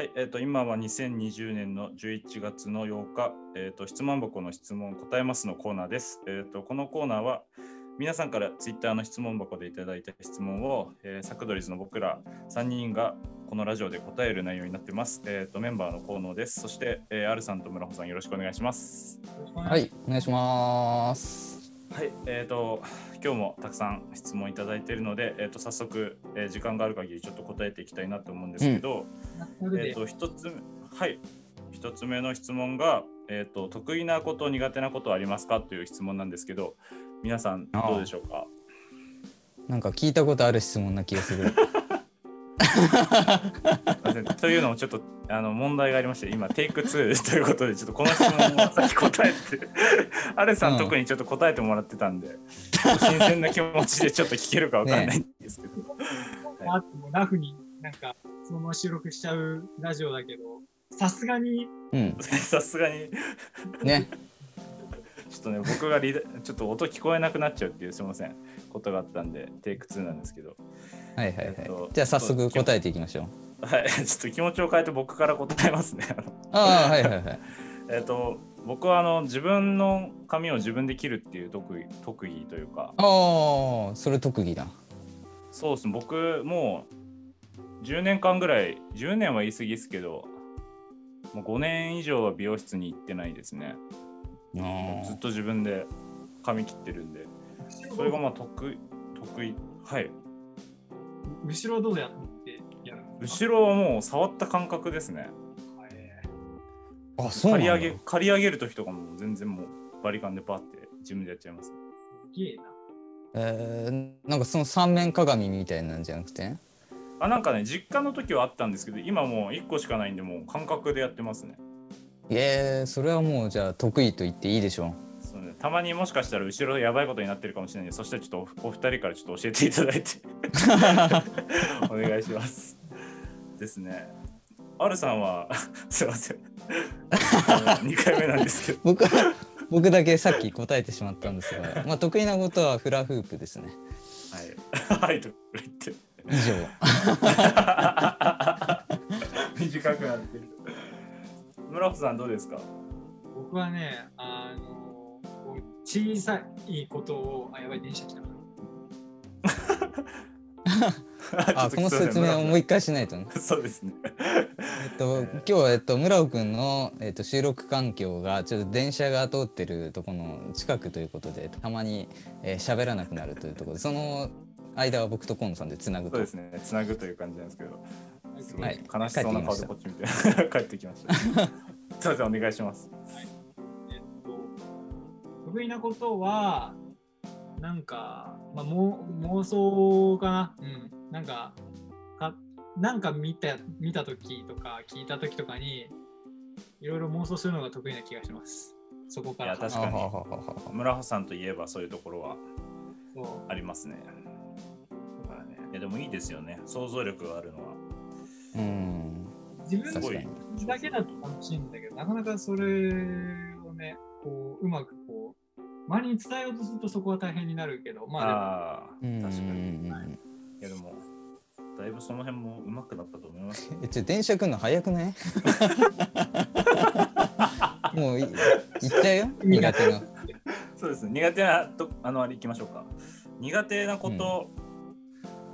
はい、えっ、と、今は2020年の11月の8日、えっ、と、質問箱の質問答えますのコーナーです。えっ、と、このコーナーは、皆さんからツイッターの質問箱でいただいた質問を、えー、サクドリズの僕ら3人がこのラジオで答える内容になってます。えっ、と、メンバーの河野です。そして、えー、R さんと村穂さんよろしくお願いします。はい、お願いします。はい、えっ、と、今日もたくさん質問いただいているので、えっ、と、早速、えー時間がある限りちょっと答えていきたいなと思うんですけど、えっ、と、一つ目、はい、一つ目の質問が、えっ、と、得意なこと、苦手なことはありますかという質問なんですけど、皆さんどうでしょうか？なんか聞いたことある質問な気がする。すいません。というのもちょっとあの問題がありまして、今、テイク2ということで、ちょっとこの質問をさっき答えて、アレさん、うん特にちょっと答えてもらってたんで、ちょっと新鮮な気持ちでちょっと聞けるかわかんないんですけど。あってもラフになんかそのまま収録しちゃうラジオだけど、さすがに。うん、さすがに。ね、ちょっとね、僕がリダ ちょっと音聞こえなくなっちゃうっていう、すみません、ことがあったんで、テイク2なんですけど、はいはいはい。えっとじゃあ早速答えていきましょう。はい、ちょっと気持ちを変えて僕から答えますね。あ のああ、はいはいはい。えっと、僕はあの自分の髪を自分で切るっていう特技特技というか、ああ、それ特技だ。そうですね、僕もう10年間ぐらい、10年は言い過ぎですけど、もう5年以上は美容室に行ってないですね。ずっと自分で髪切ってるんで、それがまあ得意、得意。はい。後ろはどうやってやるんですか？後ろはもう触った感覚ですね。えあ、そう。刈り上げ、刈り上げる時とかも全然もうバリカンでパって自分でやっちゃいます。ーすげえな。えー、なんかその三面鏡みたいなんじゃなくて？あ、なんかね、実家の時はあったんですけど、今もう1個しかないんで、もう感覚でやってますね。えー、それはもうじゃあ得意と言っていいでしょそうね、たまにもしかしたら後ろやばいことになってるかもしれないんで、そしたらちょっとおお二人からちょっと教えていただいてお願いします。ですね。R さんはすいません。2回目なんですけど。う。僕は僕だけさっき答えてしまったんですが、まあ得意なことはフラフープですね。はい。はい、とか言って。以上。短くなってる。村穂さんどうですか？僕はね、あの小さいことを、あ、やばい、電車来た。あ、この説明をもう一回しないとね。回。そうですね。えっと、今日は、えっと、村尾くんの、えっと、収録環境がちょっと電車が通ってるところの近くということでたまに喋、えー喋らなくなるというところでその間は僕と河野さんでつなぐとそうですね。つなぐという感じなんですけど。すごいはい悲しそうな顔でこっち見て 帰ってきました。すいません、お願いします。えっと、得意なことは、なんか、まあ、も妄想かな。うん。なんか、かなんか見た見たときとか聞いたときとかに、いろいろ妄想するのが得意な気がします。そこから。いや確かに村穂さんといえばそういうところはありますね。だからね。いやでもいいですよね。想像力があるのは。うん自分だけだと楽しいんだけど、なかなかそれをね、こう、うまくこう、周りに伝えようとするとそこは大変になるけど、まああ確かに。いうんやでも、だいぶその辺も上手くなったと思いますよ。えちょ電車来んの早くない？もうい行っちゃうよ？苦手なそうですね。苦手なと、あの、あれ行きましょうか。苦手なこと、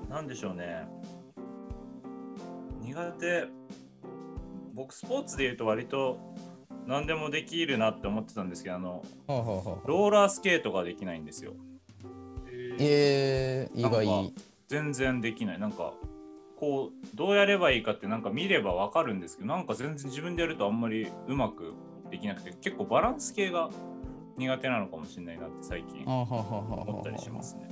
なんでしょうね。苦手、僕、スポーツで言うと割と何でもできるなって思ってたんですけど、あの、ローラースケートができないんですよ。えーえー、意外全然できない。なんか、こう、どうやればいいかってなんか見ればわかるんですけど、なんか全然自分でやるとあんまりうまくできなくて、結構バランス系が苦手なのかもしれないなって最近思ったりしますね。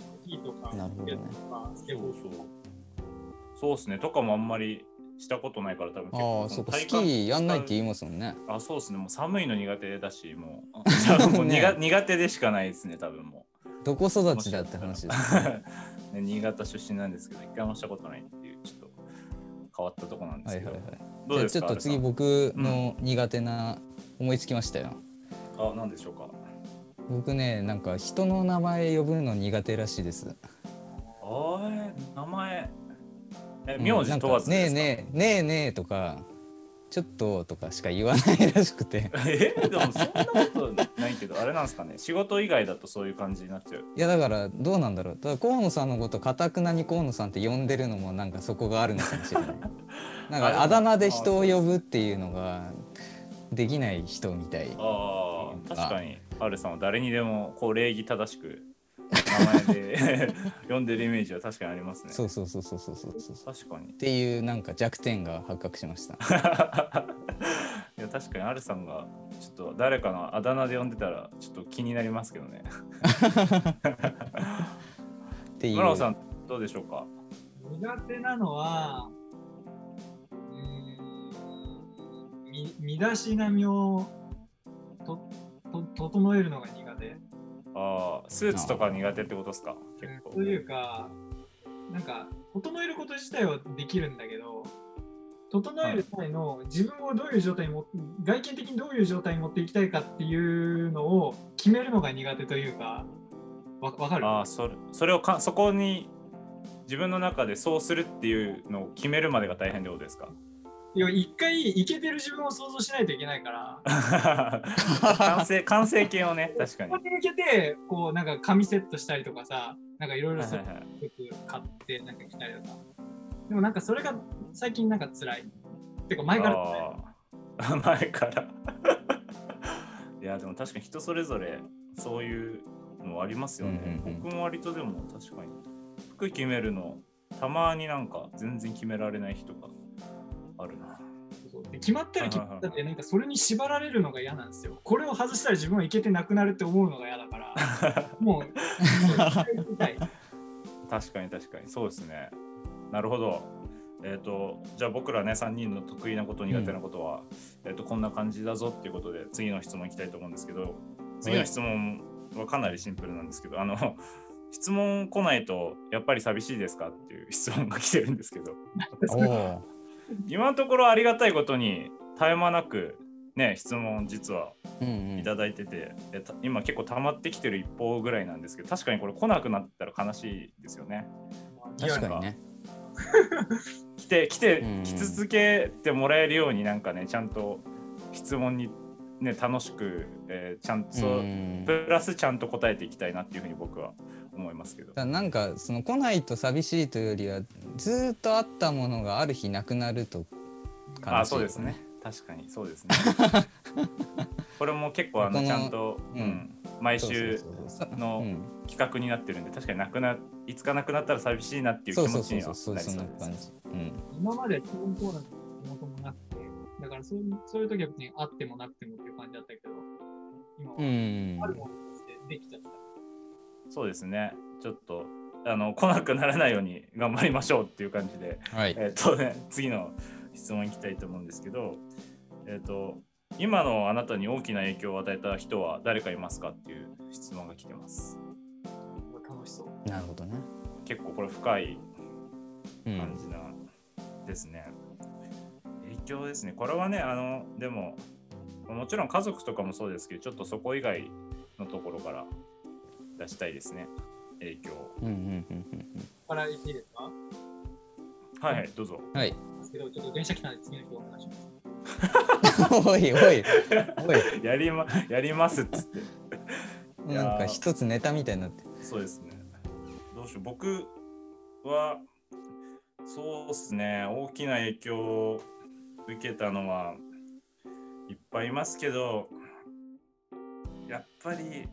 そうですね。とかもあんまりしたことないから多分結構ああ、そっか、体スキーやんないって使言いますもんね。うあ、そうですね。もう寒いの苦手だし、もう もう苦ね苦手でしかないですね、多分もどこ育ちだって話です。う。ね、新潟出身なんですけど、一回もしたことないっていう、ちょっと変わったとこなんですけど。はいはいはい。どうですかちょっと次僕の苦手な思いつきましたよ。あ、なんでしょうか。僕ね、なんか人の名前呼ぶの苦手らしいです。あれ、名前。名字問わずねえねえ、ねえねえとか、ちょっととかしか言わないらしくて。えでもそんなことないけどあれなんですかね？仕事以外だとそういう感じになっちゃう。いやだからどうなんだろう。だから河野さんのことかたくなに河野さんって呼んでるのもなんかそこがあるのかもしれない。なんかあだ名で人を呼ぶっていうのができない人みたい。ああ確かに。ハルさんは誰にでもこう礼儀正しく名前で 呼んでるイメージは確かにありますね。そうそうそうそうそうそうそう。確かに。っていうなんか弱点が発覚しました。いや確かにアルさんがちょっと誰かのあだ名で呼んでたらちょっと気になりますけどね。っていう。村尾さんどうでしょうか？苦手なのは、うーんみ身だしなみをとと整えるのが苦手。ああスーツとか苦手ってことですか？結構。というか、なんか、整えること自体はできるんだけど、整える際の自分をどういう状態にも、外見的にどういう状態に持っていきたいかっていうのを決めるのが苦手というか、わわかる？ああそれそれをかそこに自分の中でそうするっていうのを決めるまでが大変ってことですか？一回イケてる自分を想像しないといけないから、完成完成形をね確かに。ここに向けて、こう、なんか紙セットしたりとかさ、なんかいろいろ買ってなんか着たりとか。でもなんかそれが最近なんか辛い。てか前から辛い。前から いやでも確かに人それぞれそういうのありますよね、うんうんうん僕も割とでも確かに服決めるのたまになんか全然決められない日とかあるな。決まったら決まったってなんかそれに縛られるのが嫌なんですよ。これを外したら自分はいけてなくなるって思うのが嫌だから、もう、確かに確かに。そうですね。なるほど。えっ、とじゃあ僕らね3人の得意なこと苦手なことは、えっとこんな感じだぞっていうことで次の質問いきたいと思うんですけど次の質問はかなりシンプルなんですけど、あの質問来ないとやっぱり寂しいですかっていう質問が来てるんですけど 今のところありがたいことに絶え間なくね質問実はうんうん。いただいてて、えた今結構溜まってきてる一方ぐらいなんですけど確かにこれ来なくなったら悲しいですよね。確かにね。来て来てうん来続けてもらえるようになんかねちゃんと質問にね楽しく、えーちゃんとプラスちゃんと答えていきたいなっていうふうに僕は思いますけど。だなんかその来ないと寂しいというよりはずーっとあったものがある日なくなると悲しいよあそうですね。確かに。そうですね。これも結構あのちゃんと、うん。うん。毎週のうん。企画になってるんで確かになくないつかなくなったら寂しいなっていうそうそう気持ちそうそうにはなりそうそんなです感じ、うん、今まで質問コーナーってもともなくて、だからそういうそういう時は別にあってもなくてもっていう感じだったけど、今はうん。あるものとしてできちゃった。そうですね。ちょっとあの来なくならないように頑張りましょうっていう感じで、はいえっ、とね次の質問いきたいと思うんですけど、えっ、と今のあなたに大きな影響を与えた人は誰かいますかっていう質問が来てます。楽しそう。なるほどね、結構これ深いうん感じなですね。影響ですね。これはね、あの、でも、もちろん家族とかもそうですけど、ちょっとそこ以外のところから出したいですね。影響を。うんうんうんうんから言っていいですか？はいはい、どうぞ。うんはいけど、ちょっと電車来たんで次の人お願いします。おいおいおい やりま、やりますっつって。なんか一つネタみたいになってそうですね。どうしよう。僕は、そうですね、大きな影響を受けたのはいっぱいいますけど、やっぱり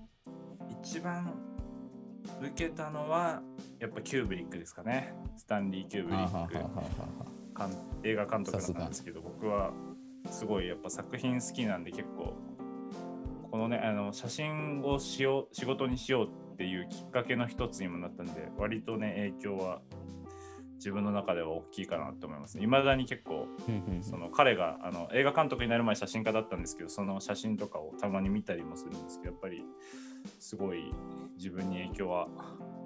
一番受けたのは、やっぱキューブリックですかね。スタンリー・キューブリック映画監督だったんですけど、僕はすごいやっぱ作品好きなんで結構このねあの写真をしよう仕事にしようっていうきっかけの一つにもなったんで割とね影響は自分の中では大きいかなと思いますいまだに結構その彼があの映画監督になる前写真家だったんですけどその写真とかをたまに見たりもするんですけどやっぱりすごい自分に影響は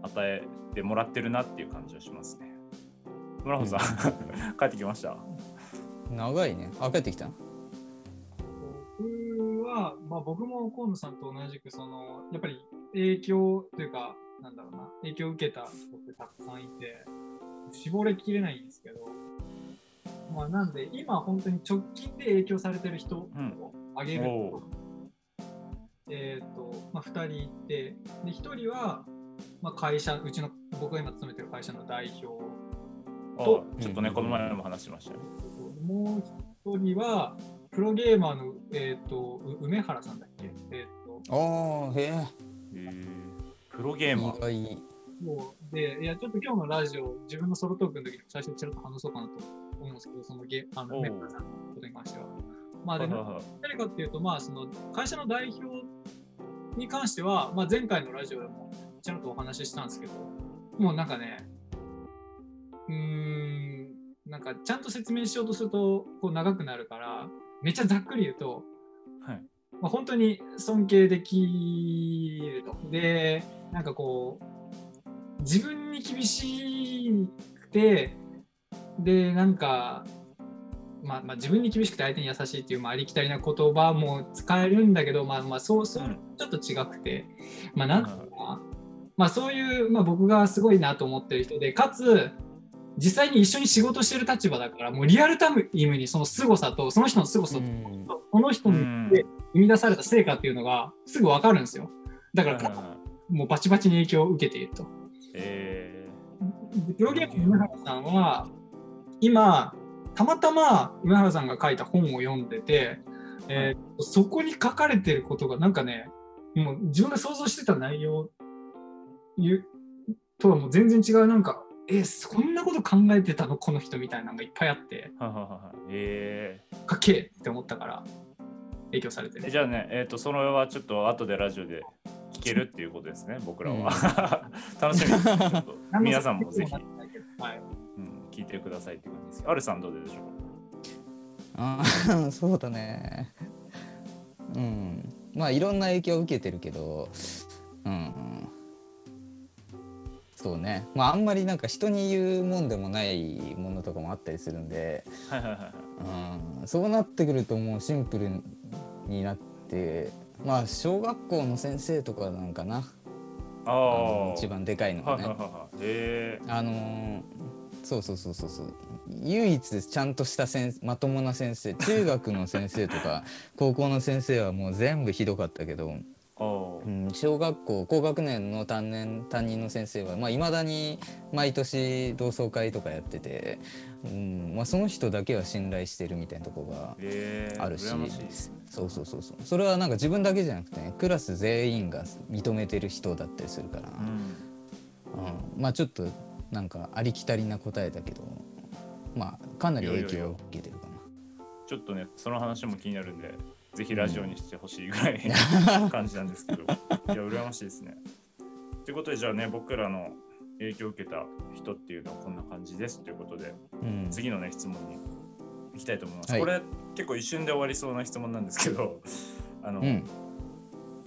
与えてもらってるなっていう感じはしますね。村穂さん。帰ってきました？長いね。あ帰ってきた？僕は、まあ、僕も河野さんと同じくそのやっぱり影響というかなんだろうな。影響を受けた人ってたくさんいて絞れきれないんですけどまあ、なんで、今本当に直近で影響されてる人を挙げると、おうえっ、と、まあ、2人いて、で、1人は、まあ、会社、うちの、僕が今勤めてる会社の代表あとちょっとね、この前も話しましたよ。ね。もう一人は、プロゲーマーの、えっ、と、う梅原さんだっけ？えっ、と、ああ、へえ。プロゲーマー。そうで、いや、ちょっと今日のラジオ、自分のソロトークの時に最初にちらっと話そうかなと思うんですけど、そのゲあのおう梅原さんのことに関しては。まあ、で、はいはいはい誰かっていうと、まあ、その会社の代表に関しては、まあ、前回のラジオでもちらっとお話ししたんですけど、もうなんかね、うーん、なんかちゃんと説明しようとするとこう長くなるから、めっちゃざっくり言うと、はいまあ、本当に尊敬できると。で、なんかこう、自分に厳しくて、で、なんか、まあ、まあ自分に厳しくて相手に優しいっていう、まあ、ありきたりな言葉も使えるんだけど、まあ、まあそうそううん。ちょっと違くて、まあなんかな、まあ、そういう、まあ、僕がすごいなと思ってる人でかつ実際に一緒に仕事してる立場だからもうリアルタイムにその凄さとその人の凄さと、うん。この人に生み出された成果っていうのがすぐ分かるんですよ。だから、はいはいはい。もうバチバチに影響を受けていると。えでプロゲームの梅原さんは今たまたま梅原さんが書いた本を読んでて、えーそこに書かれてることがなんかねもう自分が想像してた内容ゆとはもう全然違うなんかえそんなこと考えてたのこの人みたいなのがいっぱいあってー、はいはいはいはい。えかっけえって思ったから影響されてるー、じゃあね、えっ、と、それはちょっと後でラジオで聞けるっていうことですね、僕らは。楽しみです。ちょっと 皆さんもぜひ、はい、うん、聞いてくださいって感じです。アルさんどうでしょう？ああ、そうだね。うん。まあ、いろんな影響を受けてるけど、うん。そうね。まあ、あんまりなんか人に言うもんでもないものとかもあったりするんで、はいはいはいはい。うん、そうなってくるともうシンプルになって、まあ、小学校の先生とかなんかな。あ。一番でかいのははいね。は。えあのーそうそうそうそうそう唯一ちゃんとした先まともな先生中学の先生とか高校の先生はもう全部ひどかったけど、うん、小学校高学年の担任担任の先生はいまあ、未だに毎年同窓会とかやってて、うんまあ、その人だけは信頼してるみたいなとこがあ。るし。そうそうそうそうそれはなんか自分だけじゃなくてねクラス全員が認めてる人だったりするから。うん。うん、まあちょっとなんかありきたりな答えだけどまあかなり影響を受けてるかちょっとね、その話も気になるんで、ぜひラジオにしてほしいぐらいな。感じなんですけど、いや、羨ましいですね。ということで、じゃあね、僕らの影響を受けた人っていうのはこんな感じですということで、うん、次のね、質問に行きたいと思います。はいこれ、結構一瞬で終わりそうな質問なんですけど、あの、うん、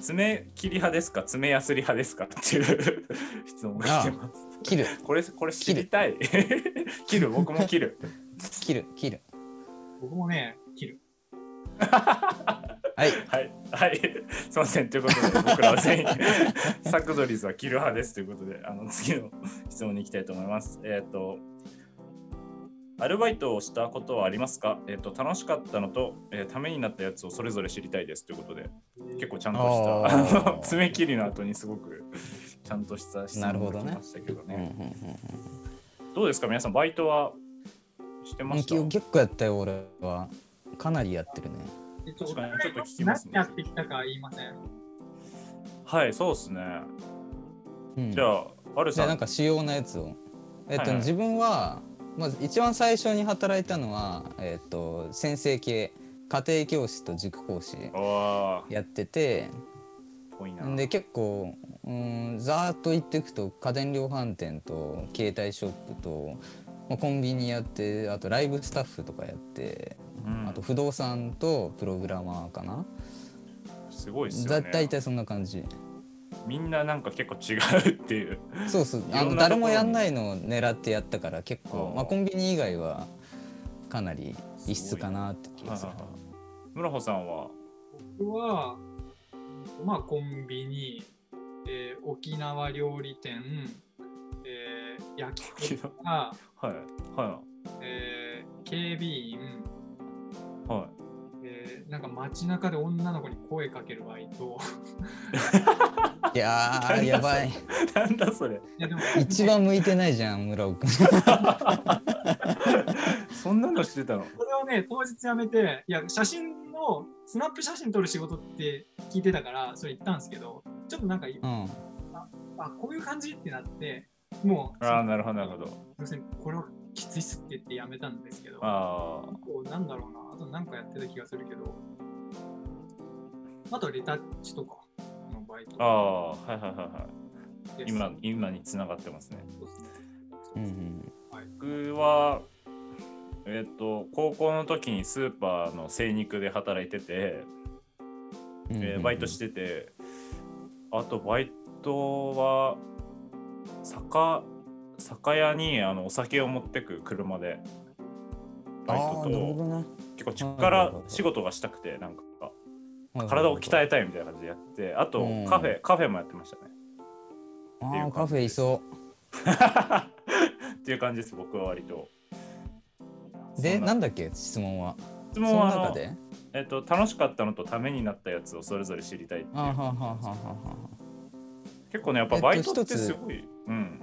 爪切り派ですか、爪やすり派ですか？っていう 質問が来てます。切るこれ、これ知りたい？切る、僕も切る。切る切る僕もね切る はい。はい、はい、すみません。ということで、僕らは全員、サクドリズは切る派です。ということで、あの次の質問に行きたいと思います。えっ、と、アルバイトをしたことはありますか？えっ、と、楽しかったのと、えーためになったやつをそれぞれ知りたいです。ということで、結構ちゃんとした、爪切りの後にすごくちゃんとした質問が来ましたけどね。うんどうですか？皆さん、バイトはしてうんました？結構やったよ俺は。かなりやってるね。えっと確かにちょっと聞きますね何やってきたか言いませんはい、そうですね。うんじゃあ、アルじゃあなんさん。か主要なやつをえっと、はいはい自分はまず一番最初に働いたのはえっと先生系家庭教師と塾講師ああ、やってて。で結構うんざーっと言っていくと家電量販店と携帯ショップと、まあ、コンビニやってあとライブスタッフとかやって、うんあと不動産とプログラマーかな、すごいですよだね。大体そんな感じ。みんななんか結構違うっていう。そうそう。あの誰もやんないのを狙ってやったから結構まあ、コンビニ以外はかなり異質かなって気がする。村穂さんは、僕は、まあ、コンビニ、えー沖縄料理店、えー焼き鳥とか、はい、はえー警備員、はえーなんか街中で女の子に声かけるバイト。いやー、やばい。い。なんだそれ。いやでも一番向いてないじゃん、村尾くん。そんなのしてたの？それをね、当日やめて、いや、写真の、スナップ写真撮る仕事って聞いてたから、それ言ったんですけど、ちょっとなんか、うん。あ、こういう感じ？ってなって、もう、ああ、なるほど、なるほど。すみません、これはきついっすって言ってやめたんですけど、あこうなんだろうな、あとなんかやってた気がするけど、あとレタッチとかのバイト。あ、ああ、はいはいはいはい。今、今に繋がってますね。僕は、えっ、と、高校の時にスーパーの精肉で働いてて、えーバイトしてて、あとバイトは酒酒屋にあのお酒を持ってく車でバイトとどね。結構力仕事がしたくてなんか。体を鍛えたいみたいな感じでやってあとうん。カフェカフェもやってましたね。ああ、カフェいそっていう感じです 僕は割と。う。で、なんだっけ、質問は？質問はあの中で？えっと楽しかったのとためになったやつをそれぞれ知りたいっていう。結構ねやっぱえっとバイトってすごい、うん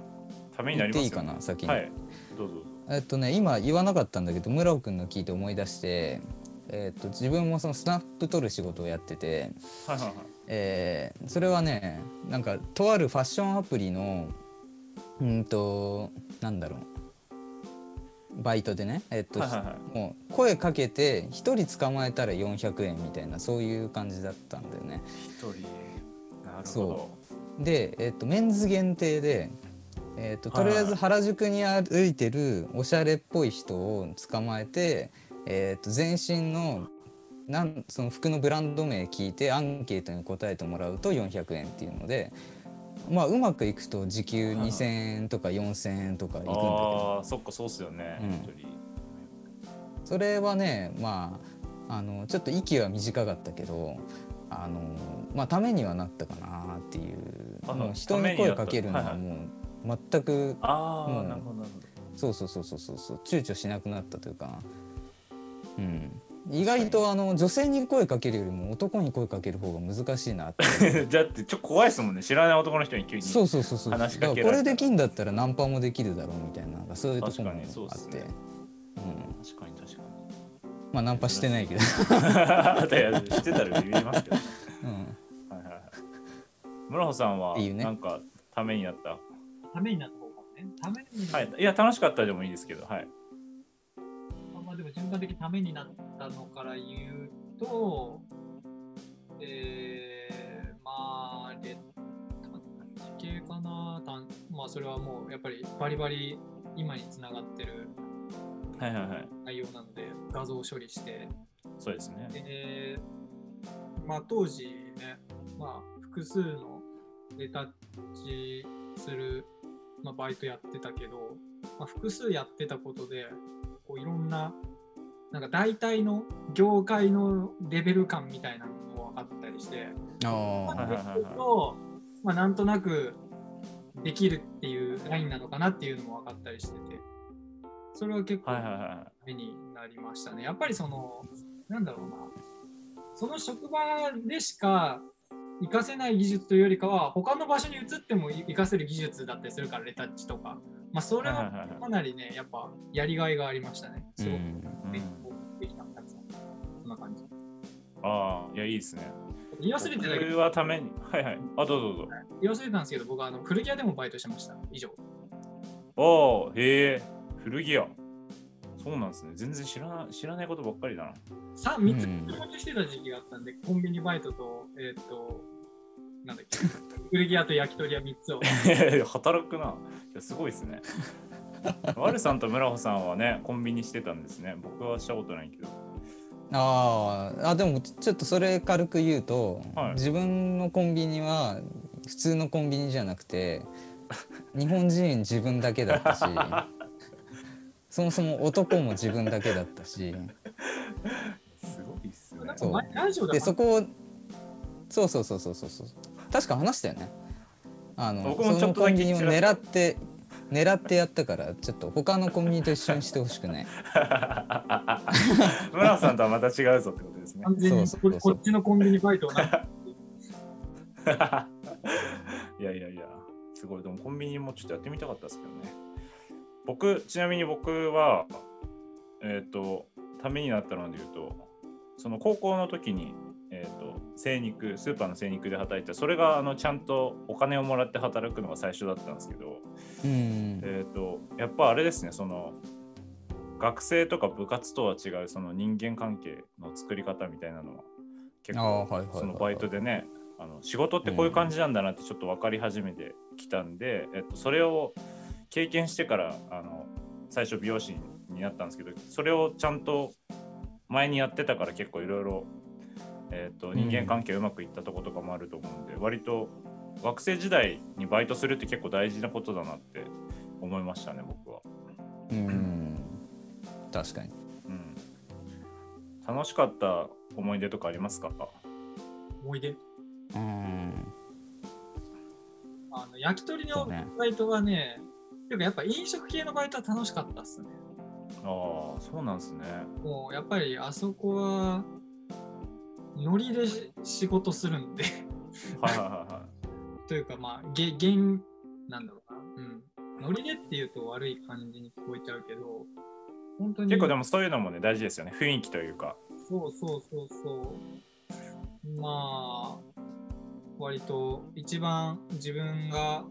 ためにな言ってりますよいいかな、先に。はい。どうぞ。えっとね、今言わなかったんだけど、村尾くんの聞いて思い出して、えっと、自分もそのスナップ撮る仕事をやってて、はいはいはい。えーそれはねなんかとあるファッションアプリのうんとなんだろう。バイトでねえっと、はいはいはい。もう声かけて1人捕まえたら400円みたいなそういう感じだったんだよね。一人。なるほど。そで、えっと、メンズ限定で、えっと、とりあえず原宿に歩いてるおしゃれっぽい人を捕まえて、えっと、全身のなんその服のブランド名聞いてアンケートに答えてもらうと400円っていうのでまあうまくいくと時給はいはい。2,000円とか4,000円とかいくんだけど。ああそっかそうっすよねうん。それはねまああのちょっと息は短かったけどあのまあためにはなったかなっていう。人に声かけるのはもう全くあうなるほどなるほど。そうそうそうそうそうそう躊躇しなくなったというか、うん、意外とあの女性に声かけるよりも男に声かける方が難しいなって だってちょっと怖いですもんね。知らない男の人に急にそうそうそうそう。だ話しかけられこれできんだったらナンパもできるだろうみたいなそういうところもあ確かにそうっすって、ねうん、確かに。確かまあナンパしてないけど、してたら言いますけどうん、はいはいはい。村穂さんはなんかためになったためになった方かもね。ためにはい。いや楽しかったでもいいですけどはい。あまあでも順番的にためになったのから言うと、えー、まあ、レタッチ系かな。たんまあ、それはもうやっぱりバリバリ今につながってるはいはいはい内容なので、画像処理して、そうですね。で、まあ当時ね、まあ複数のレタッチする、まあ、バイトやってたけど、まあ、複数やってたことで、こういろんな、なんか大体の業界のレベル感みたいなのも分かったりして、あはいはいはいはい。と、まあなんとなくできるっていうラインなのかなっていうのも分かったりしてて、それは結構、はいはいは目になりましたね。やっぱりその、なんだろうな、その職場でしか活かせない技術というよりかは、他の場所に移っても活かせる技術だったりするから、レタッチとか。まあ、それはかなりね、やっぱやりがいがありましたね。うすごく勉強できた。そんな感じ。ああいやいいですね言い忘れてたけ僕ど、はためにはいはいあどうぞどうぞ言い忘れてたんですけど、僕はあの古着屋でもバイトしてました。以上。おおへえ古着屋そうなんですね全然知らない知らないことばっかりだなさ3つ持ちしてた時期があったんで、コンビニバイトと、えーっと、なんだっけ、古着屋と焼き鳥屋3つを。働くな。いやすごいですね。ワルさんと村穂さんはね、コンビニしてたんですね。僕はしたことないけど。あーあでもちょっとそれ軽く言うと、はい自分のコンビニは普通のコンビニじゃなくて日本人自分だけだったし そもそも男も自分だけだったし。すごいっすね。そう。前ラジオででそこをそうそうそうそうそうそう。確か話したよね。あの僕もちょそのっとだけコンビニを狙って狙ってやったからちょっと他のコンビニと一緒にしてほしくない。村尾さんとはまた違うぞってことですね。完全にそうそうそう。ここっちのコンビニバイト。いやいやいや、すごい。でもコンビニもちょっとやってみたかったですけどね。僕、ちなみに僕は、えっ、と、ためになったので言うと、その高校の時に、えっ、と、精肉、スーパーの精肉で働いて、それがあのちゃんとお金をもらって働くのが最初だったんですけど、うん。えっ、と、やっぱあれですね、その、学生とか部活とは違うその人間関係の作り方みたいなのは結構そのバイトでねあの仕事ってこういう感じなんだなってちょっと分かり始めてきたんで、えっと、それを経験してからあの最初美容師になったんですけどそれをちゃんと前にやってたから結構いろいろえっと人間関係うまくいったとことかもあると思うんで、割と学生時代にバイトするって結構大事なことだなって思いましたね僕は。うん。確かに。うん、楽しかった思い出とかありますか？思い出？うん。あの焼き鳥のバイトがね、ていうかやっぱ飲食系のバイトは楽しかったっすね。ああそうなんですね。もうやっぱりあそこはノリでし仕事するんで はいはいはいはというかまあげ現なんだろうな、うん、ノリでっていうと悪い感じに聞こえちゃうけど本当い。に結構でもそういうのもね大事ですよね雰囲気というか。そうそうそうそうまあ割と一番自分が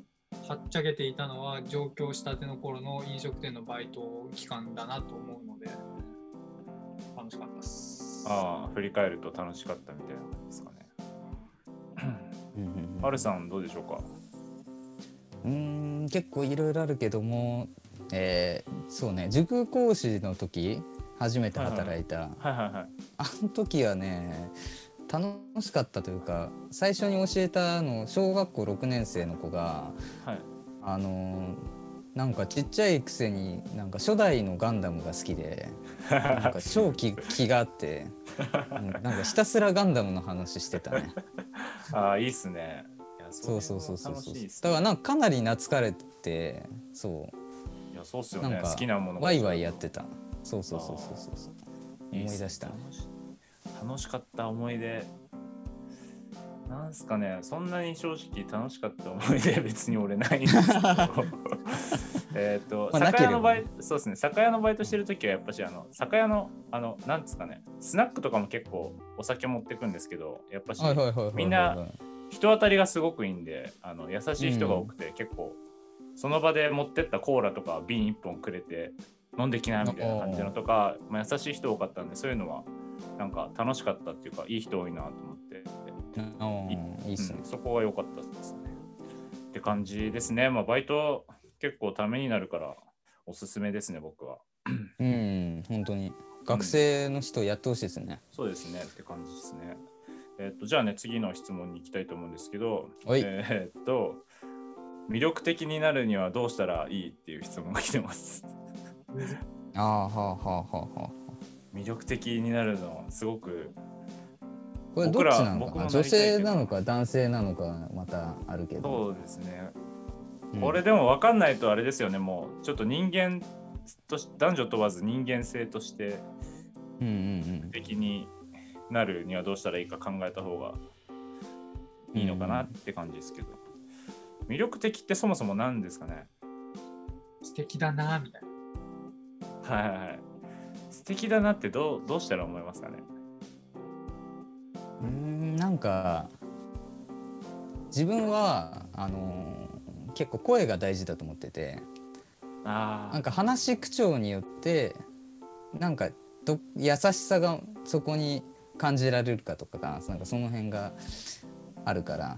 はっちゃけていたのは上京したての頃の飲食店のバイト期間だなと思うので楽しかったです。ああ振り返ると楽しかったみたいな感じですかね。うんうんうんハルさんどうでしょうか？うーん結構いろいろあるけども、えーそうね塾講師の時初めて働いた、はいはいはい。あの時はね楽しかったというか最初に教えたの小学校6年生の子がはい、あのーなんかちっちゃいくせになんか初代のガンダムが好きでなんか超気気があって、うんなんかひたすらガンダムの話してたね。ああいいっすね。そうそうそうそうそうれは楽しいっすだからなんかかなり懐かれてそう。いやそうっすよね。なんか好きなものがワイワイやってた。そうそうそうそうそう。思い出した。ね楽しかった思い出。なんすかね。そんなに正直楽しかった思い出 別に俺ないんですけど。えっと酒屋のバイそうですね。酒屋のバイトしてる時はやっぱしあの酒屋のあのなんですかね。スナックとかも結構お酒持ってくんですけどやっぱしみんな人当たりがすごくいいんであの優しい人が多くて、結構その場で持ってったコーラとか瓶1本くれて飲んできなみたいな感じのとか、まあ、優しい人多かったんでそういうのはなんか楽しかったっていうかいい人多いなと思って、うんいいっすねうん、そこは良かったですね。って感じですね。まあ、バイト結構ためになるからおすすめですね僕は。うん本当に学生の人やってほしいですねそうですねって感じですね。えっとじゃあね次の質問に行きたいと思うんですけど、はいえーっと魅力的になるにはどうしたらいいっていう質問が来てます。ああはあはあはあはあ魅力的になるのはすごくこれどっちなの僕らかな女性なのか男性なのかまたあるけど。そうですね。うん。これでも分かんないとあれですよね。もうちょっと人間とし男女問わず人間性としてうんうん的になるにはどうしたらいいか考えた方がいいのかなって感じですけど、魅力的ってそもそも何ですかね？素敵だなみたいな。はいはいはい。素敵だなってどうどうしたら思いますかね？うんなんか自分はあのー結構声が大事だと思っててあなんか話し口調によってなんかど優しさがそこに感じられるかとかがなんかその辺があるから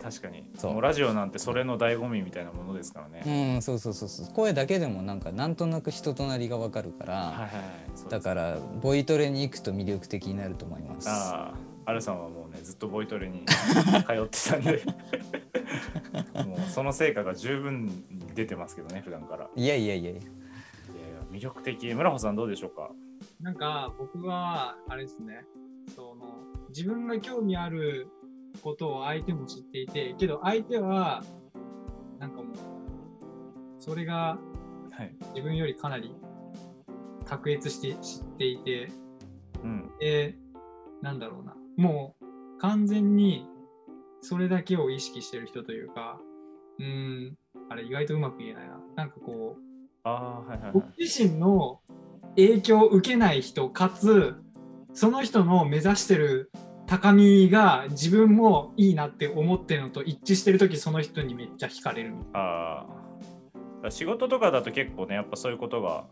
確かに。そう。もうラジオなんてそれの醍醐味みたいなものですからね、うんそうそうそうそう。声だけでもなんかなんとなく人となりがわかるから、はいはいだからボイトレに行くと魅力的になると思います。ああ、アルさんはもうね、ずっとボイトレに 通ってたんで、もうその成果が十分に出てますけどね、普段から。いやいやいやいや。いやいや魅力的。村穂さんどうでしょうか？なんか僕はあれですね。その自分が興味あることを相手も知っていてけど相手はなんかもうそれがはい。自分よりかなり卓越して知っていて、うん。で、なんだろうな、もう完全にそれだけを意識してる人というか、うーん、あれ意外とうまく言えないな。なんかこう、ああ、はいはいはい僕。自身の影響を受けない人かつその人の目指してる高みが自分もいいなって思ってるのと一致してる時その人にめっちゃ惹かれるああ。仕事とかだと結構ね、やっぱそういうことが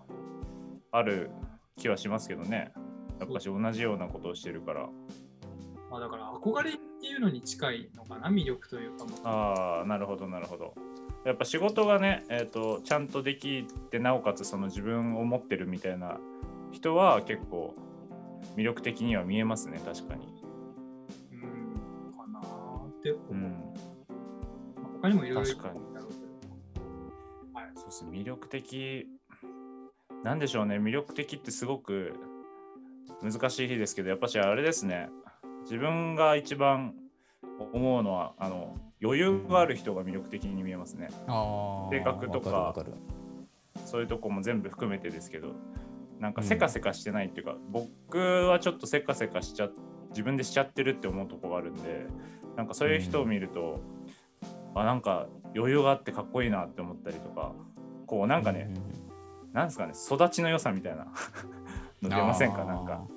ある気はしますけどね。やっぱし同じようなことをしてるから。な、まあ、だから憧れっていうのに近いのかな魅力というかもああ、なるほど、なるほど。やっぱ仕事がね、えーと、ちゃんとできて、なおかつその自分を持ってるみたいな人は結構魅力的には見えますね、確かに。って思う、うん。まあ他にもいろいろ確かに。そうですね、魅力的。なんでしょうね、魅力的ってすごく難しいですけど、やっぱしあれですね、自分が一番思うのは、あの余裕がある人が魅力的に見えますね。性格とかわかるわかそういうとこも全部含めてですけど、なんかせかせかしてないっていうか、僕はちょっとせかせかしちゃ自分でしちゃってるって思うとこがあるんで、なんかそういう人を見ると、あ、なんか余裕があってかっこいいなって思ったりとか、こうなんかね、なんですかね、育ちの良さみたいな の出ませんか、なんか、うん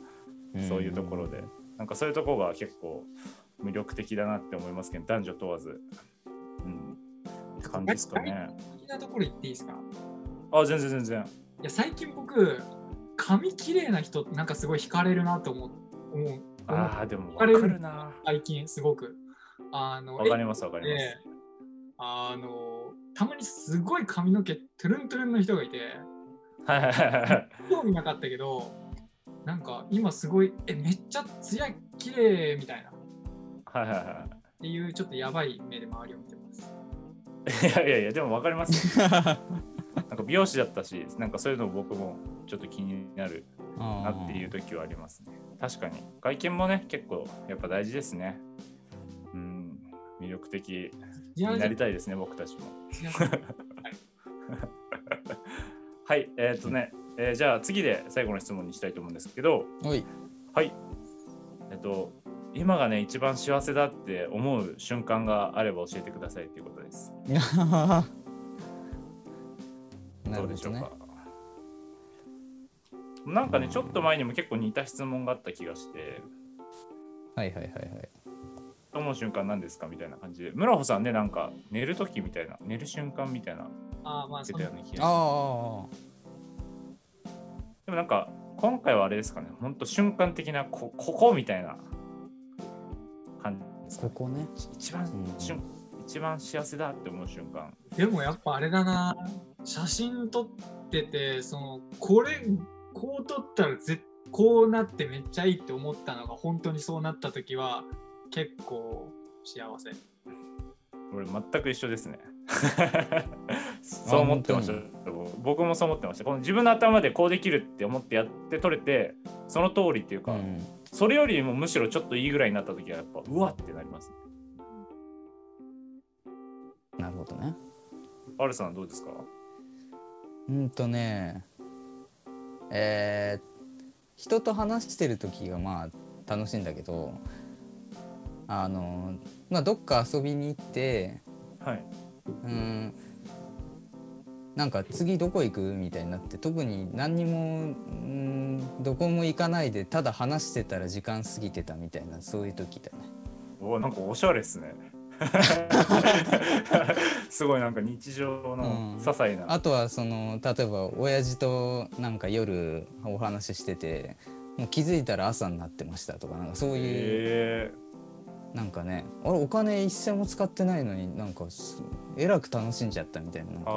そういうところで。なんかそういうところが結構魅力的だなって思いますけど、男女問わず。うん。って感じですかね。好きなところ言っていいですか？あ、全然全然。いや最近僕髪綺麗な人なんかすごい惹かれるなと思う思うああ、でも分かるな。最近すごくあのわかりますわかりま。ですあのたまにすごい髪の毛トゥルントゥルンの人がいてはいはいはいはい。興味なかったけどなんか今すごいえめっちゃ艶綺麗みたいなっはいはいはていうちょっとやばい目で周りを見てますい。いやいやいや、でも分かりますよ。なんか美容師だったし、なんかそういうの僕もちょっと気になるなっていう時はありますね。確かに。外見もね、結構やっぱ大事ですね。うん、魅力的になりたいですね、僕たちも。はい、えっ、とね、えーじゃあ次で最後の質問にしたいと思うんですけど、おいはい。えっと、今がね、一番幸せだって思う瞬間があれば教えてくださいということです。どうでしょうか？なんかね、ちょっと前にも結構似た質問があった気がして、はいはいはいはい思う瞬間なんですかみたいな感じで、村穂さんね、なんか寝るときみたいな、寝る瞬間みたいなあーまあその言ってたような気がして。あでもなんか、今回はあれですかね、本当瞬間的なこ、ここみたいな感じですかね。あここね。一番、うん。瞬一番幸せだって思う瞬間。でもやっぱあれだな。写真撮っててそのこれこう撮ったらぜこうなってめっちゃいいって思ったのが本当にそうなった時は結構幸せ俺全く一緒ですね。そう思ってました。僕もそう思ってました。この自分の頭でこうできるって思ってやって取れて、その通りっていうか、うんそれよりもむしろちょっといいぐらいになった時はやっぱうわってなります。なるほどねアルさんはどうですか？うんとねえー人と話してる時がまあ楽しいんだけどあのまあどっか遊びに行ってはい。うんなんか次どこ行くみたいになって特に何にもうんどこも行かないでただ話してたら時間過ぎてたみたいなそういう時だね。おーなんかおしゃれっすね。すごいなんか日常の些細な。あとはその例えば親父となんか夜お話ししててもう気づいたら朝になってましたとかなんかそういう、えなんかねあれお金一銭も使ってないのになんかすえらく楽しんじゃったみたいななんー、かあ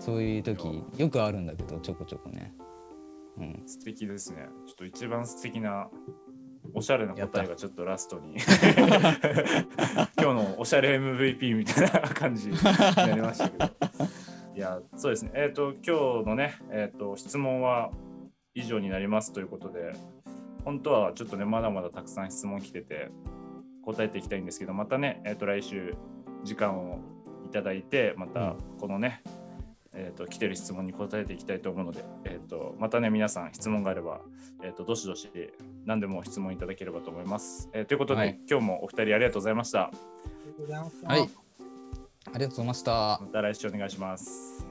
そういう時よくあるんだけどちょこちょこね。うんあ、素敵ですね。ちょっと一番素敵なおしゃれな答えがちょっとラストに 今日のおしゃれ MVP みたいな感じになりましたけど。いや、そうですね。えっ、と、今日のね、えっ、と、質問は以上になりますということで、本当はちょっとね、まだまだたくさん質問来てて、答えていきたいんですけど、またね、えっ、と、来週、時間をいただいてまたこのね、えー、と来てる質問に答えていきたいと思うので、えー、とまたね皆さん質問があれば、えー、とどしどし何でも質問いただければと思います。えーということで、はい今日もお二人ありがとうございました。ありがとうございましたはい。ありがとうございましたま。た来週お願いします。